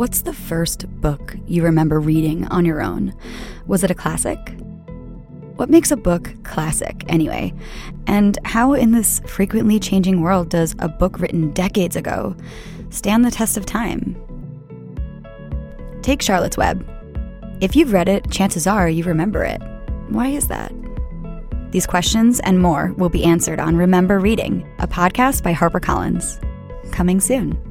What's the first book you remember reading on your own? Was it a classic? What makes a book classic, anyway? And how, in this frequently changing world, does a book written decades ago stand the test of time? Take Charlotte's Web. If you've read it, chances are you remember it. Why is that? These questions and more will be answered on Remember Reading, a podcast by HarperCollins. Coming soon.